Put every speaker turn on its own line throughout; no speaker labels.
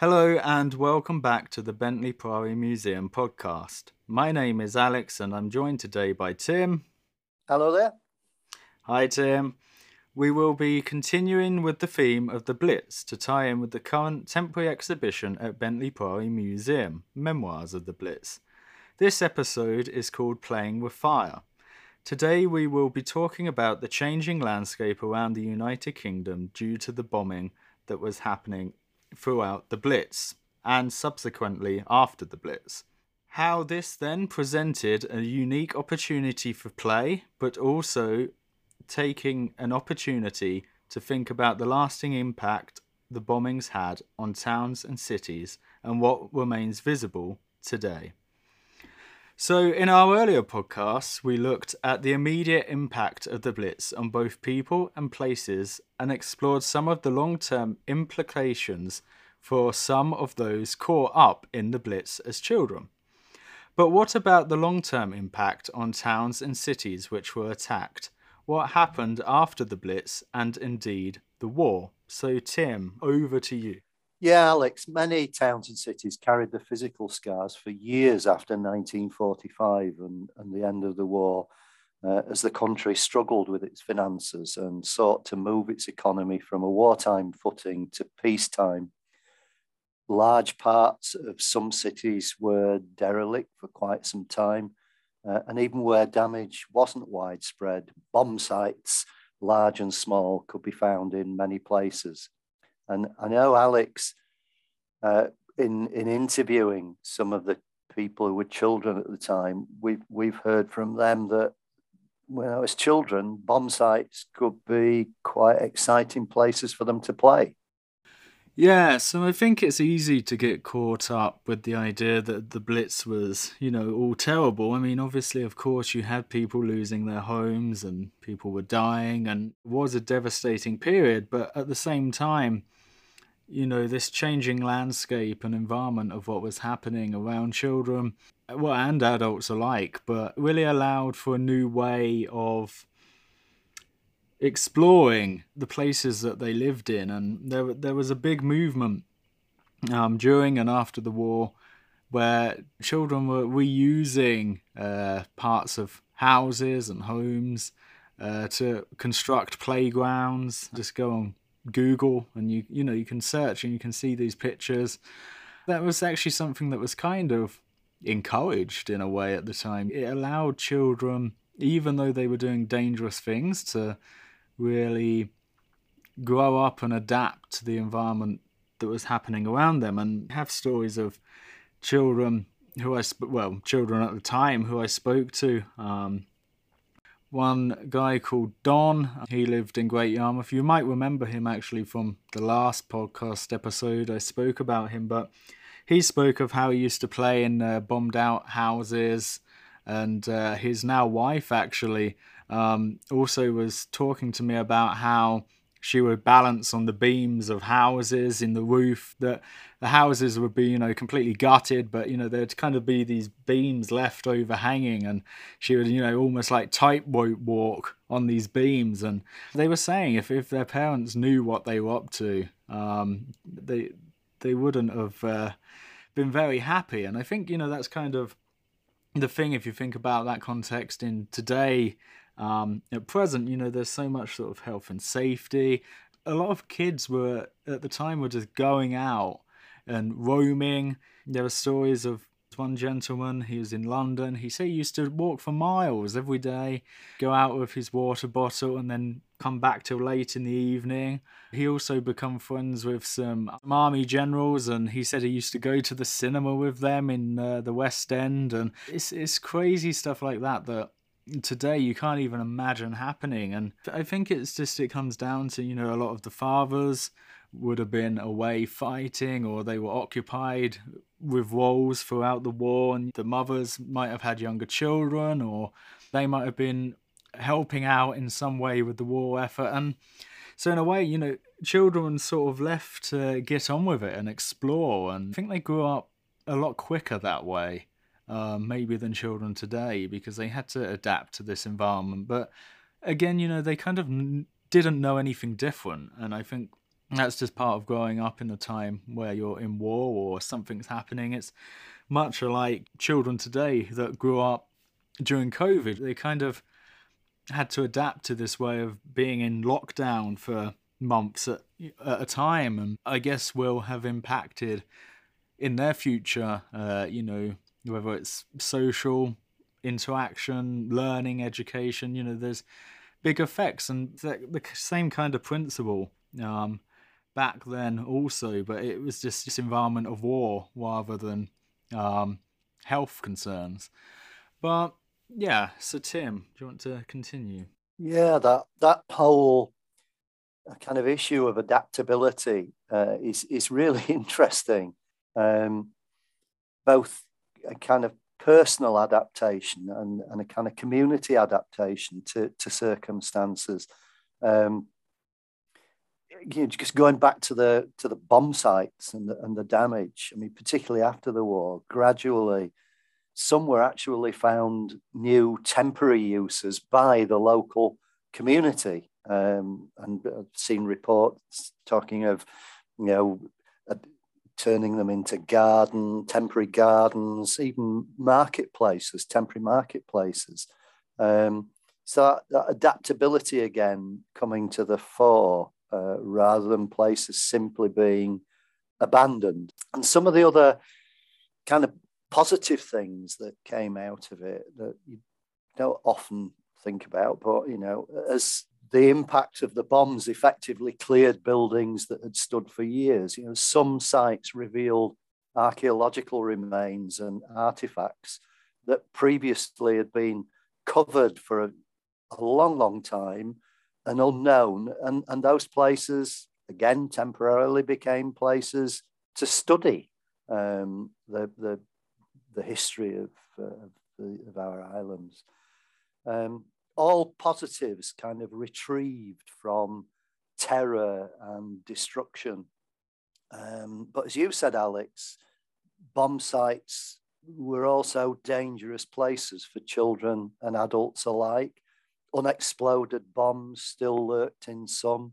Hello and welcome back to the Bentley Priory Museum podcast. My name is Alex and I'm joined today by Tim.
Hello there.
Hi, Tim. We will be continuing with the theme of the Blitz to tie in with the current temporary exhibition at Bentley Priory Museum, Memoirs of the Blitz. This episode is called Playing with Fire. Today we will be talking about the changing landscape around the United Kingdom due to the bombing that was happening throughout the Blitz and subsequently after the Blitz. How this then presented a unique opportunity for play, but also taking an opportunity to think about the lasting impact the bombings had on towns and cities and what remains visible today. So, in our earlier podcasts, we looked at the immediate impact of the Blitz on both people and places and explored some of the long term implications for some of those caught up in the Blitz as children. But what about the long term impact on towns and cities which were attacked? What happened after the Blitz and indeed the war? So, Tim, over to you.
Yeah, Alex, many towns and cities carried the physical scars for years after 1945 and, and the end of the war, uh, as the country struggled with its finances and sought to move its economy from a wartime footing to peacetime. Large parts of some cities were derelict for quite some time, uh, and even where damage wasn't widespread, bomb sites, large and small, could be found in many places. And I know Alex, uh, in in interviewing some of the people who were children at the time, we've we've heard from them that when I was children, bomb sites could be quite exciting places for them to play.
Yeah, so I think it's easy to get caught up with the idea that the Blitz was, you know, all terrible. I mean, obviously, of course, you had people losing their homes and people were dying, and it was a devastating period. But at the same time, you know, this changing landscape and environment of what was happening around children, well, and adults alike, but really allowed for a new way of exploring the places that they lived in. And there, there was a big movement um, during and after the war where children were reusing uh, parts of houses and homes uh, to construct playgrounds. Just go on Google and you you know you can search and you can see these pictures. That was actually something that was kind of encouraged in a way at the time. It allowed children, even though they were doing dangerous things, to really grow up and adapt to the environment that was happening around them and have stories of children who I sp- well children at the time who I spoke to um, one guy called Don. He lived in Great Yarmouth. You might remember him actually from the last podcast episode. I spoke about him, but he spoke of how he used to play in uh, bombed out houses, and uh, his now wife actually um, also was talking to me about how she would balance on the beams of houses in the roof that the houses would be you know completely gutted but you know there'd kind of be these beams left overhanging and she would you know almost like tightrope walk on these beams. And they were saying if, if their parents knew what they were up to um, they they wouldn't have uh, been very happy. And i think you know that's kind of the thing if you think about that context in today um, at present, you know, there's so much sort of health and safety. A lot of kids were at the time were just going out and roaming. There were stories of one gentleman, he was in London. He said he used to walk for miles every day, go out with his water bottle, and then come back till late in the evening. He also become friends with some army generals, and he said he used to go to the cinema with them in uh, the West End. And it's it's crazy stuff like that that today you can't even imagine happening. And i think it's just it comes down to you know a lot of the fathers would have been away fighting or they were occupied with roles throughout the war and the mothers might have had younger children or they might have been helping out in some way with the war effort. And so in a way you know children sort of left to get on with it and explore. And i think they grew up a lot quicker that way uh, maybe than children today because they had to adapt to this environment. But again, you know, they kind of n- didn't know anything different, and I think that's just part of growing up in a time where you're in war or something's happening. It's much like children today that grew up during COVID. They kind of had to adapt to this way of being in lockdown for months at, at a time, and I guess will have impacted in their future. Uh, you know, whether it's social interaction, learning, education. You know, there's big effects, and the, same kind of principle. Um, back then also, but it was just this environment of war rather than um, health concerns. But yeah, so Tim, do you want to continue?
Yeah, that that whole uh, kind of issue of adaptability uh, is is really interesting. Um, both a kind of personal adaptation and, and a kind of community adaptation to, to circumstances. Um, you know, just going back to the to the bomb sites and the, and the damage. I mean, particularly after the war, gradually, some were actually found new temporary uses by the local community. Um, and I've seen reports talking of, you know, turning them into garden, temporary gardens, even marketplaces, temporary marketplaces. Um, so that, that adaptability again coming to the fore uh, rather than places simply being abandoned. And some of the other kind of positive things that came out of it that you don't often think about, but you know, as the impact of the bombs effectively cleared buildings that had stood for years. You know, some sites revealed archaeological remains and artifacts that previously had been covered for a, a long, long time and unknown. And, and those places, again, temporarily became places to study um, the, the, the history of, uh, of, the, of, our islands. Um, all positives kind of retrieved from terror and destruction. Um, but as you said, Alex, bomb sites were also dangerous places for children and adults alike unexploded bombs still lurked in some.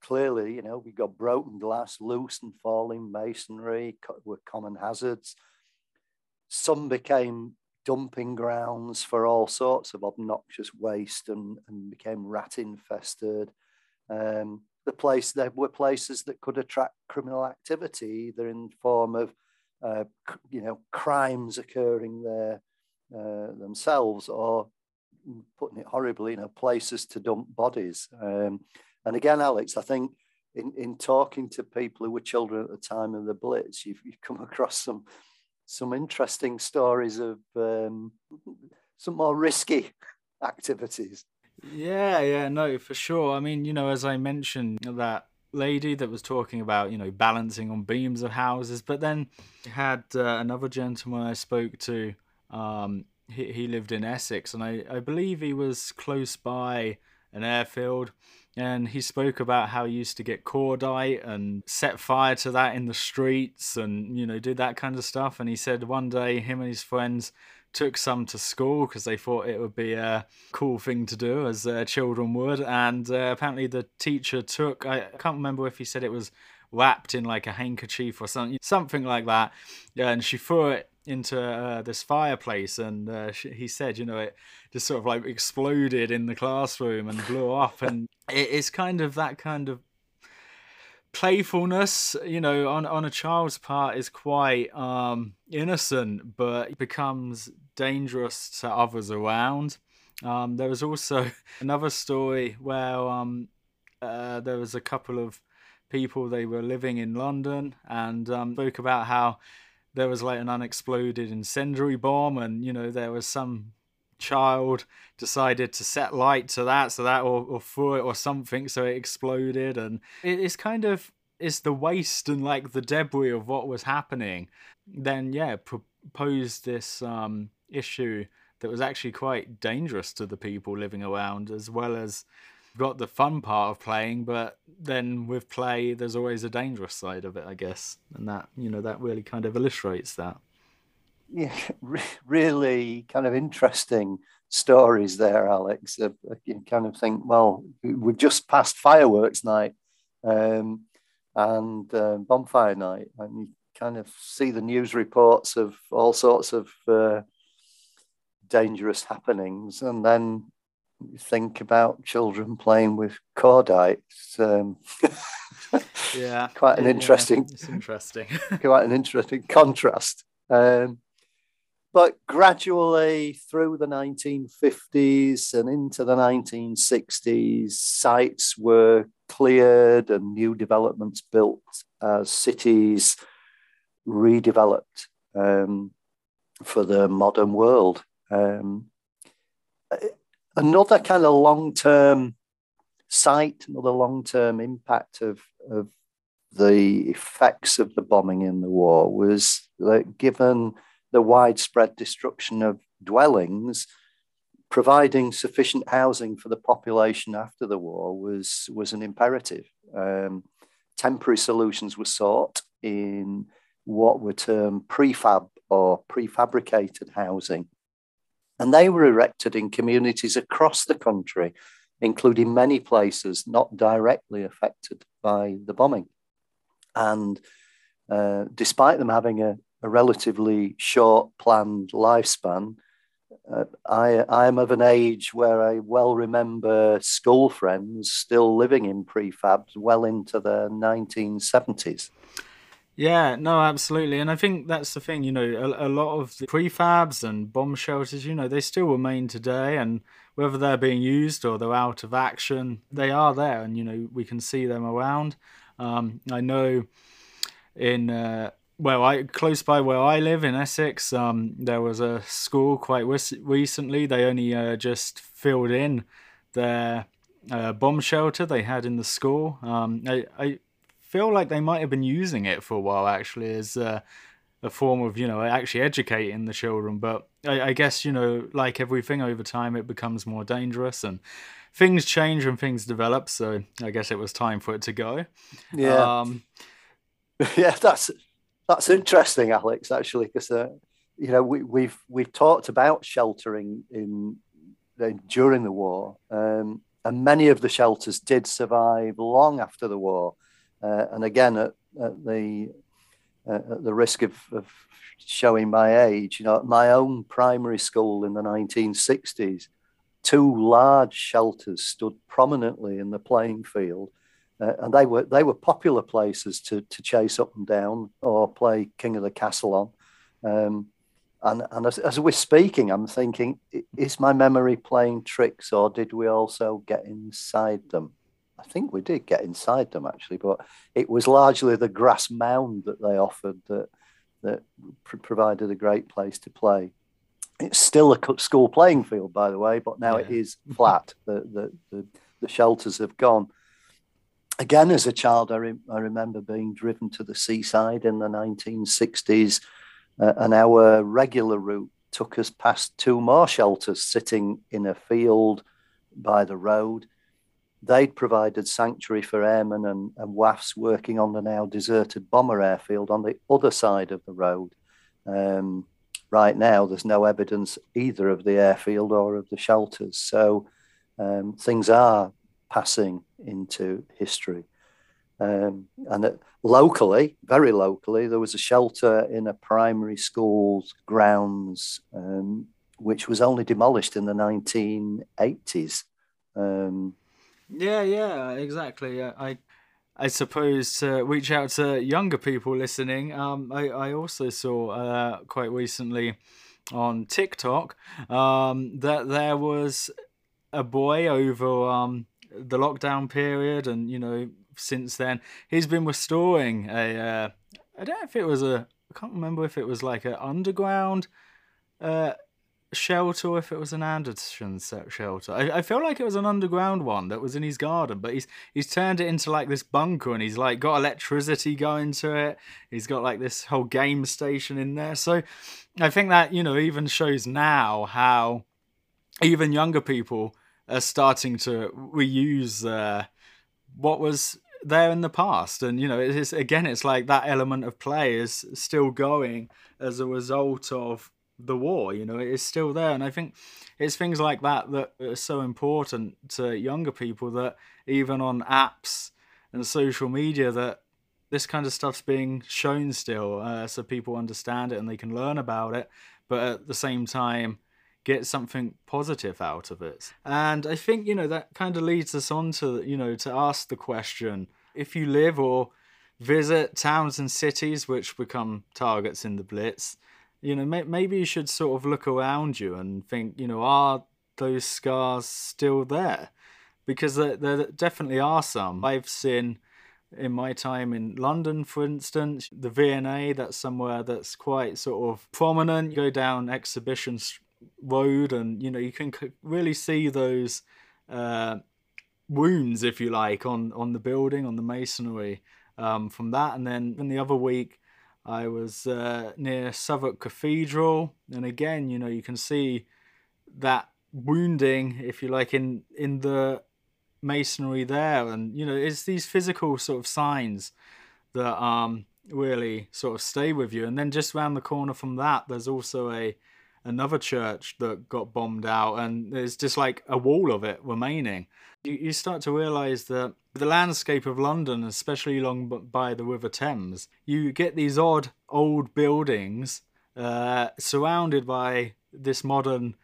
Clearly, you know, we got broken glass, loose and falling masonry were common hazards. Some became dumping grounds for all sorts of obnoxious waste and, and became rat infested. Um, the place there were places that could attract criminal activity, either in form of uh, you know crimes occurring there uh, themselves or putting it horribly, you know, places to dump bodies. Um, and again, Alex, I think in, in talking to people who were children at the time of the Blitz, you've, you've come across some some interesting stories of um, some more risky activities.
Yeah, yeah, no, for sure. I mean, you know, as I mentioned, that lady that was talking about, you know, balancing on beams of houses, but then had uh, another gentleman I spoke to um, he, he lived in Essex, and I, I believe he was close by an airfield. And he spoke about how he used to get cordite and set fire to that in the streets and, you know, do that kind of stuff. And he said one day him and his friends took some to school because they thought it would be a cool thing to do, as uh, children would. And uh, apparently the teacher took, I can't remember if he said it was wrapped in like a handkerchief or something, something like that. And she threw it into uh, this fireplace, and uh, she, he said, you know, it just sort of like exploded in the classroom and blew up, and it, it's kind of that kind of playfulness, you know, on on a child's part is quite um, innocent, but it becomes dangerous to others around. Um, there was also another story where um, uh, there was a couple of people they were living in London and um, spoke about how there was like an unexploded incendiary bomb, and you know there was some child decided to set light to that, so that or, or threw it or something, so it exploded, and it's kind of it's the waste and like the debris of what was happening. Then yeah, proposed this um, issue that was actually quite dangerous to the people living around, as well as got the fun part of playing, but then with play, there's always a dangerous side of it, I guess, and that you know that really kind of illustrates that.
Yeah, really kind of interesting stories there, Alex. You kind of think, well, we've just passed fireworks night. Um, and uh, bonfire night, and you kind of see the news reports of all sorts of uh, dangerous happenings, and then you think about children playing with cordites. Um,
yeah,
quite an interesting.
Yeah, interesting.
quite an interesting contrast. Um, but gradually through the 1950s and into the 1960s, sites were cleared and new developments built as cities redeveloped um, for the modern world. Um, another kind of long term sight, another long term impact of, of the effects of the bombing in the war was that given the widespread destruction of dwellings, providing sufficient housing for the population after the war was, was an imperative. Um, temporary solutions were sought in what were termed prefab or prefabricated housing. And they were erected in communities across the country, including many places not directly affected by the bombing. And uh, despite them having a, a relatively short planned lifespan, uh, I, I am of an age where I well remember school friends still living in prefabs well into the 1970s.
Yeah, no, absolutely. And I think that's the thing, you know, a, a, lot of the prefabs and bomb shelters, you know, they still remain today. And whether they're being used or they're out of action, they are there. And, you know, we can see them around. Um, I know in uh, well, I close by where I live in Essex, um, there was a school quite recently. They only uh, just filled in their uh, bomb shelter they had in the school. Um, I, I feel like they might have been using it for a while actually as uh, a form of you know actually educating the children. But I, I guess you know like everything over time, it becomes more dangerous and things change and things develop. So I guess it was time for it to go.
Yeah. Um, yeah, that's that's interesting, Alex. Actually, because uh, you know we, we've we've talked about sheltering in, in during the war, um, and many of the shelters did survive long after the war. Uh, and again, at, at the uh, at the risk of, of, showing my age, you know, at my own primary school in the 1960s, two large shelters stood prominently in the playing field uh, and they were they were popular places to to chase up and down or play King of the Castle on. Um, and and as, as, we're speaking, I'm thinking, is my memory playing tricks, or did we also get inside them? I think we did get inside them actually, but it was largely the grass mound that they offered that that pr- provided a great place to play. It's still a school playing field, by the way, but now yeah. it is flat. the, the, the the shelters have gone again, as a child, I, re- I, remember being driven to the seaside in the 1960s, uh, and our regular route took us past two more shelters sitting in a field by the road. They'd provided sanctuary for airmen and, and WAAFs working on the now deserted bomber airfield on the other side of the road. Um, right now, there's no evidence either of the airfield or of the shelters. So um, things are passing into history. Um, and locally, very locally, there was a shelter in a primary school's grounds, um, which was only demolished in the 1980s. Um,
yeah, yeah, exactly. I, I suppose to reach out to younger people listening. Um, I, I also saw uh, quite recently on TikTok um, that there was a boy over um, the lockdown period, and you know since then he's been restoring a. Uh, I don't know if it was a. I can't remember if it was like an underground uh, shelter if it was an Anderson shelter. I, I feel like it was an underground one that was in his garden, but he's he's turned it into like this bunker and he's like got electricity going to it. He's got like this whole game station in there. So I think that, you know, even shows now how even younger people are starting to reuse uh, what was there in the past and you know it's again it's like that element of play is still going as a result of the war you know it is still there. And i think it's things like that that are so important to younger people that even on apps and social media that this kind of stuff's being shown still uh, so people understand it and they can learn about it but at the same time get something positive out of it. And i think you know that kind of leads us on to you know to ask the question if you live or visit towns and cities which become targets in the blitz you know may- maybe you should sort of look around you and think you know are those scars still there because there, there definitely are some i've seen in my time in London, for instance, the V&A, that's somewhere that's quite sort of prominent. You go down Exhibition Road, and you know you can really see those uh, wounds, if you like, on on the building, on the masonry um, from that. And then in the other week, I was uh, near Southwark Cathedral, and again, you know, you can see that wounding, if you like, in in the masonry there, and you know, it's these physical sort of signs that um really sort of stay with you. And then just around the corner from that, there's also a another church that got bombed out, and there's just like a wall of it remaining. You, you start to realise that the landscape of London, especially along by the River Thames, you get these odd old buildings uh, surrounded by this modern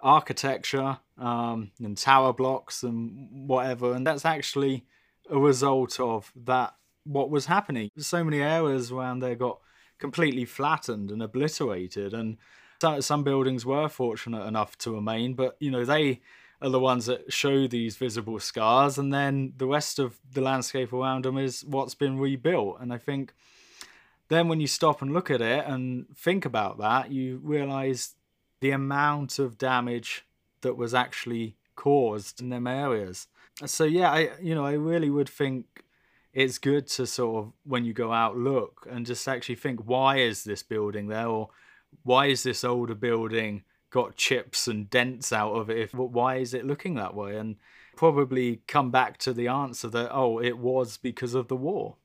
architecture um, and tower blocks and whatever. And that's actually a result of that, what was happening. So many areas around there got completely flattened and obliterated. And some buildings were fortunate enough to remain, but you know, they are the ones that show these visible scars. And then the rest of the landscape around them is what's been rebuilt. And I think then when you stop and look at it and think about that, you realize the amount of damage that was actually caused in them areas. So yeah, I you know I really would think it's good to sort of when you go out look and just actually think why is this building there or why is this older building got chips and dents out of it if why is it looking that way and probably come back to the answer that oh it was because of the war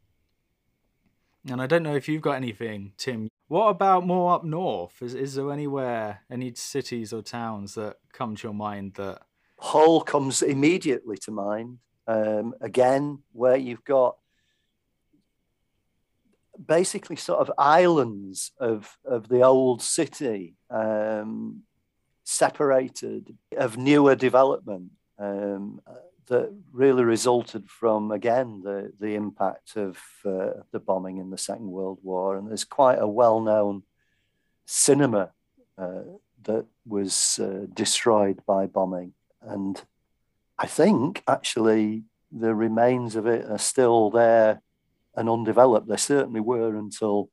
and i don't know if you've got anything tim what about more up north? Is is there anywhere, any cities or towns that come to your mind that?
Hull comes immediately to mind. Um, again, where you've got basically sort of islands of of the old city, um, separated of newer development. Um, that really resulted from again the the impact of uh, the bombing in the Second World War, and there's quite a well-known cinema uh, that was uh, destroyed by bombing, and I think actually the remains of it are still there and undeveloped. They certainly were until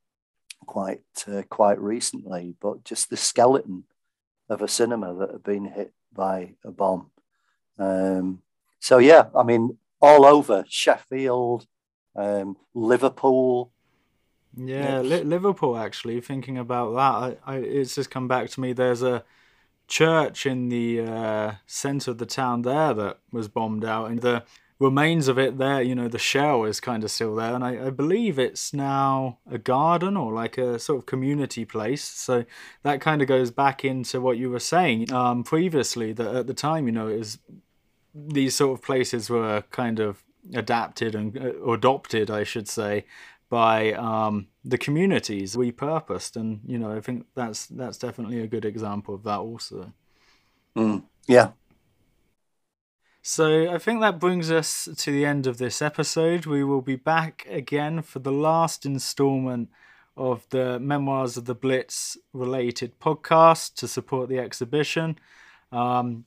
quite uh, quite recently, but just the skeleton of a cinema that had been hit by a bomb. Um, so yeah, I mean, all over Sheffield, um, Liverpool.
Yeah, Li- Liverpool. Actually, thinking about that, I, I, it's just come back to me. There's a church in the uh, centre of the town there that was bombed out, and the remains of it there, you know, the shell is kind of still there, and I, I, believe it's now a garden or like a sort of community place. So that kind of goes back into what you were saying um, previously. That at the time, you know, these sort of places were kind of adapted and uh, adopted, I should say, by um, the communities repurposed, and you know I think that's that's definitely a good example of that also.
Mm, yeah.
So I think that brings us to the end of this episode. We will be back again for the last installment of the Memoirs of the Blitz related podcast to support the exhibition. Um,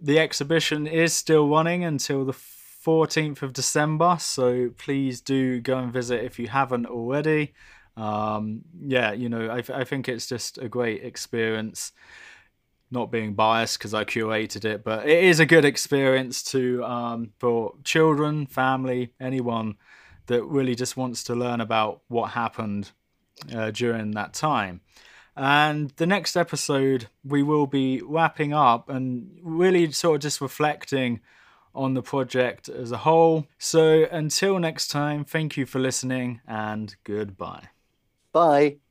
the exhibition is still running until the 14th of December, so please do go and visit if you haven't already. Um, yeah, you know, I, I think it's just a great experience. Not being biased because I curated it, but it is a good experience to um, for children, family, anyone that really just wants to learn about what happened uh, during that time. And the next episode, we will be wrapping up and really sort of just reflecting on the project as a whole. So until next time, thank you for listening and goodbye.
Bye.